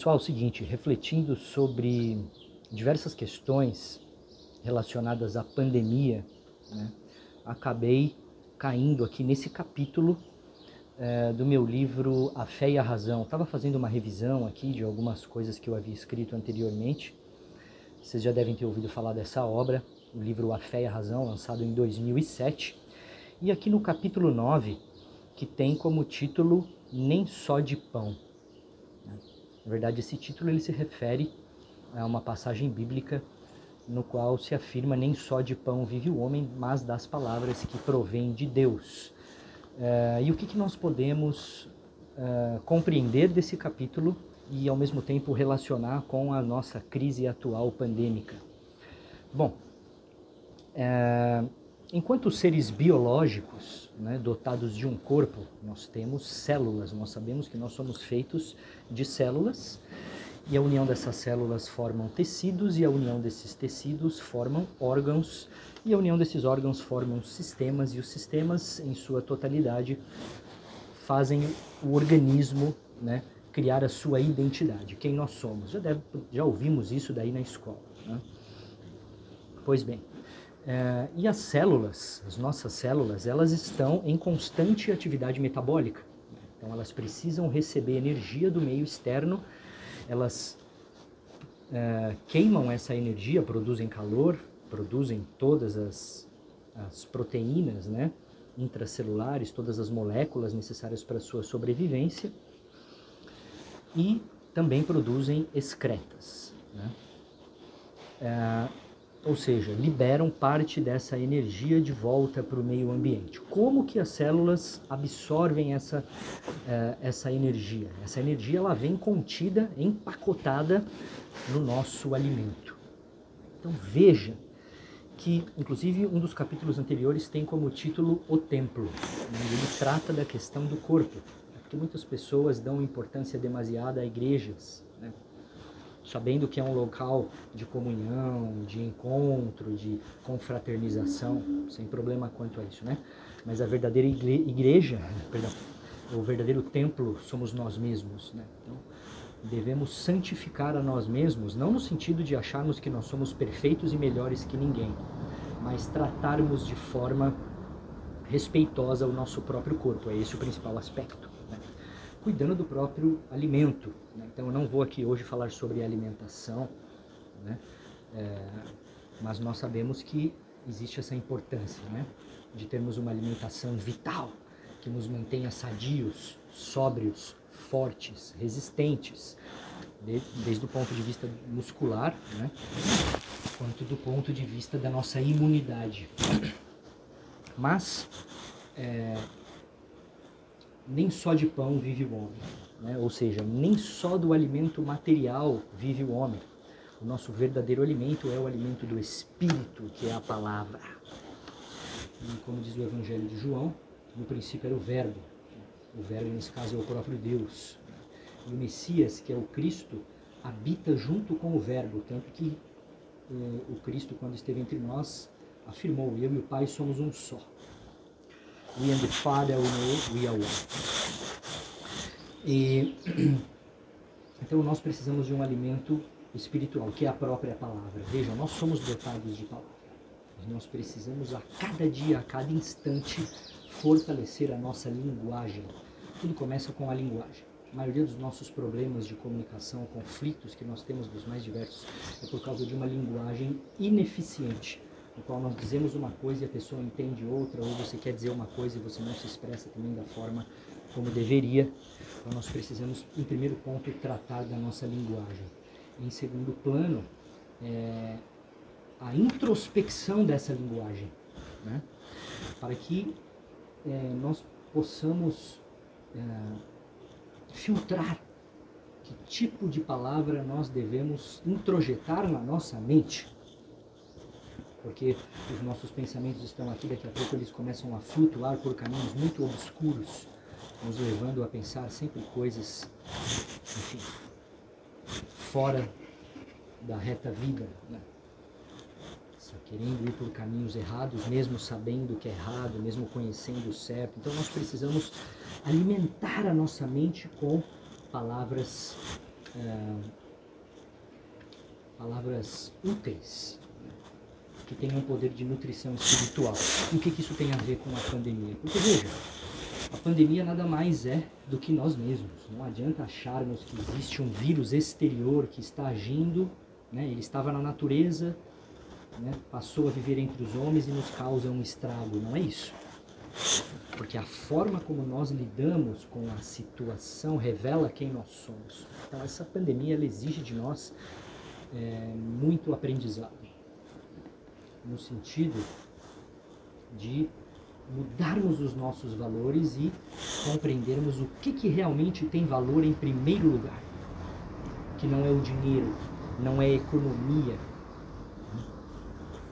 Pessoal, é o seguinte, refletindo sobre diversas questões relacionadas à pandemia, né, acabei caindo aqui nesse capítulo é, do meu livro A Fé e a Razão. Estava fazendo uma revisão aqui de algumas coisas que eu havia escrito anteriormente. Vocês já devem ter ouvido falar dessa obra, o livro A Fé e a Razão, lançado em 2007. E aqui no capítulo 9, que tem como título Nem Só de Pão. Na verdade, esse título ele se refere a uma passagem bíblica no qual se afirma nem só de pão vive o homem, mas das palavras que provêm de Deus. Uh, e o que, que nós podemos uh, compreender desse capítulo e ao mesmo tempo relacionar com a nossa crise atual pandêmica? Bom, uh, enquanto seres biológicos, né, dotados de um corpo, nós temos células, nós sabemos que nós somos feitos de células e a união dessas células formam tecidos e a união desses tecidos formam órgãos e a união desses órgãos formam sistemas e os sistemas em sua totalidade fazem o organismo né, criar a sua identidade, quem nós somos. Já, deve, já ouvimos isso daí na escola. Né? Pois bem, é, e as células, as nossas células, elas estão em constante atividade metabólica. Então elas precisam receber energia do meio externo elas é, queimam essa energia, produzem calor, produzem todas as, as proteínas né, intracelulares, todas as moléculas necessárias para a sua sobrevivência e também produzem excretas. Né? É, ou seja, liberam parte dessa energia de volta para o meio ambiente. Como que as células absorvem essa, uh, essa energia? Essa energia ela vem contida, empacotada no nosso alimento. Então veja que, inclusive, um dos capítulos anteriores tem como título O Templo. Né? Ele trata da questão do corpo, porque muitas pessoas dão importância demasiada a igrejas, né? Sabendo que é um local de comunhão, de encontro, de confraternização, sem problema quanto a isso, né? Mas a verdadeira igreja, perdão, o verdadeiro templo somos nós mesmos, né? Então, devemos santificar a nós mesmos, não no sentido de acharmos que nós somos perfeitos e melhores que ninguém, mas tratarmos de forma respeitosa o nosso próprio corpo. É esse o principal aspecto cuidando do próprio alimento. Né? Então eu não vou aqui hoje falar sobre alimentação, né? É, mas nós sabemos que existe essa importância né? de termos uma alimentação vital, que nos mantenha sadios, sóbrios, fortes, resistentes, de, desde o ponto de vista muscular, né? quanto do ponto de vista da nossa imunidade. Mas é, nem só de pão vive o homem, né? ou seja, nem só do alimento material vive o homem. O nosso verdadeiro alimento é o alimento do Espírito, que é a palavra. E como diz o Evangelho de João, no princípio era o Verbo. O Verbo, nesse caso, é o próprio Deus. E o Messias, que é o Cristo, habita junto com o Verbo, tanto que eh, o Cristo, quando esteve entre nós, afirmou: Eu e o Pai somos um só. We and the Father we know we are one. E, então nós precisamos de um alimento espiritual, que é a própria palavra. Vejam, nós somos dotados de palavra. Nós precisamos a cada dia, a cada instante, fortalecer a nossa linguagem. Tudo começa com a linguagem. A maioria dos nossos problemas de comunicação, conflitos que nós temos dos mais diversos, é por causa de uma linguagem ineficiente no qual nós dizemos uma coisa e a pessoa entende outra, ou você quer dizer uma coisa e você não se expressa também da forma como deveria. Então nós precisamos, em primeiro ponto, tratar da nossa linguagem. Em segundo plano, é, a introspecção dessa linguagem, né? para que é, nós possamos é, filtrar que tipo de palavra nós devemos introjetar na nossa mente porque os nossos pensamentos estão aqui, daqui a pouco eles começam a flutuar por caminhos muito obscuros, nos levando a pensar sempre coisas, enfim, fora da reta vida, né? Querendo ir por caminhos errados, mesmo sabendo que é errado, mesmo conhecendo o certo. Então nós precisamos alimentar a nossa mente com palavras é, palavras úteis que tenham poder de nutrição espiritual. O que, que isso tem a ver com a pandemia? Porque veja, a pandemia nada mais é do que nós mesmos. Não adianta acharmos que existe um vírus exterior que está agindo, né? ele estava na natureza, né? passou a viver entre os homens e nos causa um estrago. Não é isso. Porque a forma como nós lidamos com a situação revela quem nós somos. Então, essa pandemia exige de nós é, muito aprendizado no sentido de mudarmos os nossos valores e compreendermos o que, que realmente tem valor em primeiro lugar. Que não é o dinheiro, não é a economia,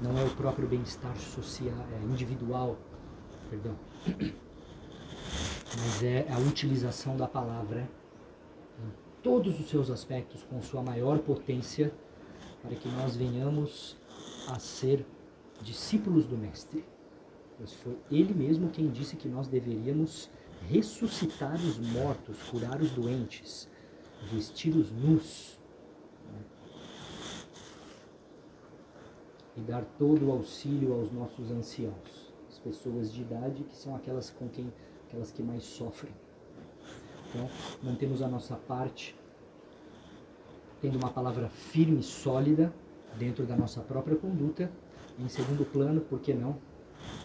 não é o próprio bem-estar social, é individual, perdão, mas é a utilização da palavra em todos os seus aspectos com sua maior potência para que nós venhamos a ser discípulos do Mestre. Mas foi ele mesmo quem disse que nós deveríamos ressuscitar os mortos, curar os doentes, vestir os nus né? e dar todo o auxílio aos nossos anciãos, as pessoas de idade que são aquelas com quem aquelas que mais sofrem. Então, mantemos a nossa parte tendo uma palavra firme e sólida dentro da nossa própria conduta. Em segundo plano, por que não?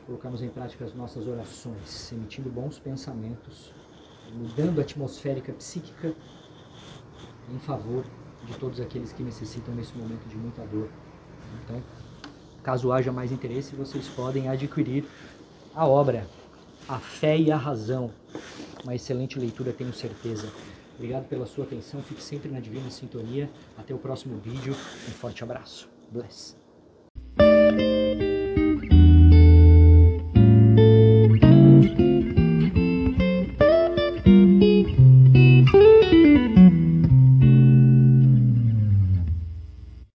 Colocamos em prática as nossas orações, emitindo bons pensamentos, mudando a atmosférica psíquica em favor de todos aqueles que necessitam nesse momento de muita dor. Então, caso haja mais interesse, vocês podem adquirir a obra A Fé e a Razão. Uma excelente leitura, tenho certeza. Obrigado pela sua atenção, fique sempre na Divina Sintonia. Até o próximo vídeo. Um forte abraço. Bless. Música